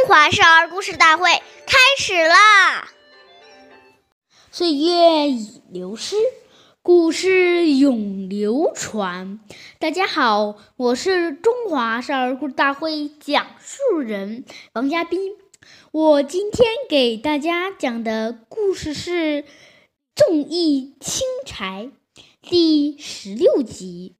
中华少儿故事大会开始啦！岁月已流失，故事永流传。大家好，我是中华少儿故事大会讲述人王嘉宾。我今天给大家讲的故事是《众义轻柴》第十六集。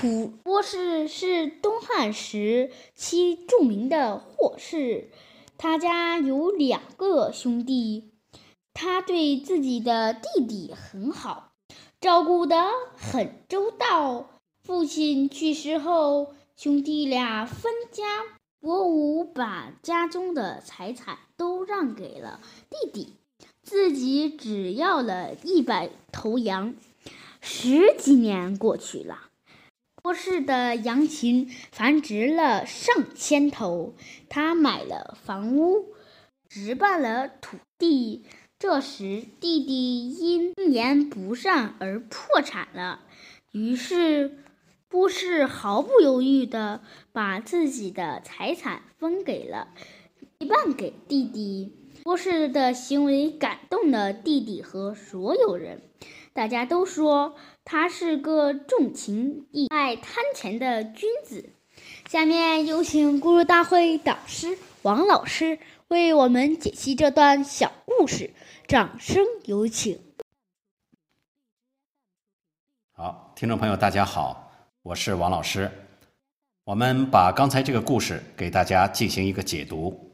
普波士是东汉时期著名的霍氏，他家有两个兄弟，他对自己的弟弟很好，照顾得很周到。父亲去世后，兄弟俩分家，伯武把家中的财产都让给了弟弟，自己只要了一百头羊。十几年过去了。波氏的羊群繁殖了上千头，他买了房屋，置办了土地。这时，弟弟因年不善而破产了。于是，波氏毫不犹豫地把自己的财产分给了一半给弟弟。波氏的行为感动了弟弟和所有人。大家都说他是个重情义、爱贪钱的君子。下面有请故事大会导师王老师为我们解析这段小故事，掌声有请。好，听众朋友，大家好，我是王老师。我们把刚才这个故事给大家进行一个解读。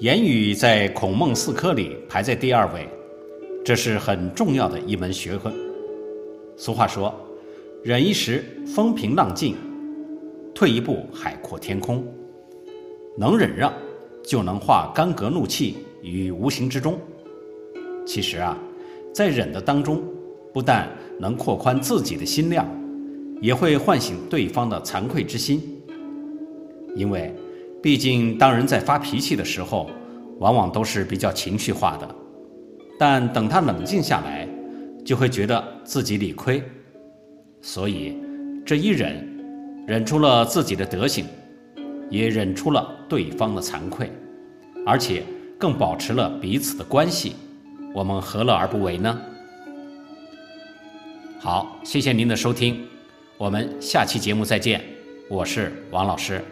言语在孔孟四科里排在第二位，这是很重要的一门学问。俗话说：“忍一时，风平浪静；退一步，海阔天空。”能忍让，就能化干戈怒气于无形之中。其实啊，在忍的当中，不但能扩宽自己的心量，也会唤醒对方的惭愧之心，因为。毕竟，当人在发脾气的时候，往往都是比较情绪化的。但等他冷静下来，就会觉得自己理亏。所以，这一忍，忍出了自己的德行，也忍出了对方的惭愧，而且更保持了彼此的关系。我们何乐而不为呢？好，谢谢您的收听，我们下期节目再见。我是王老师。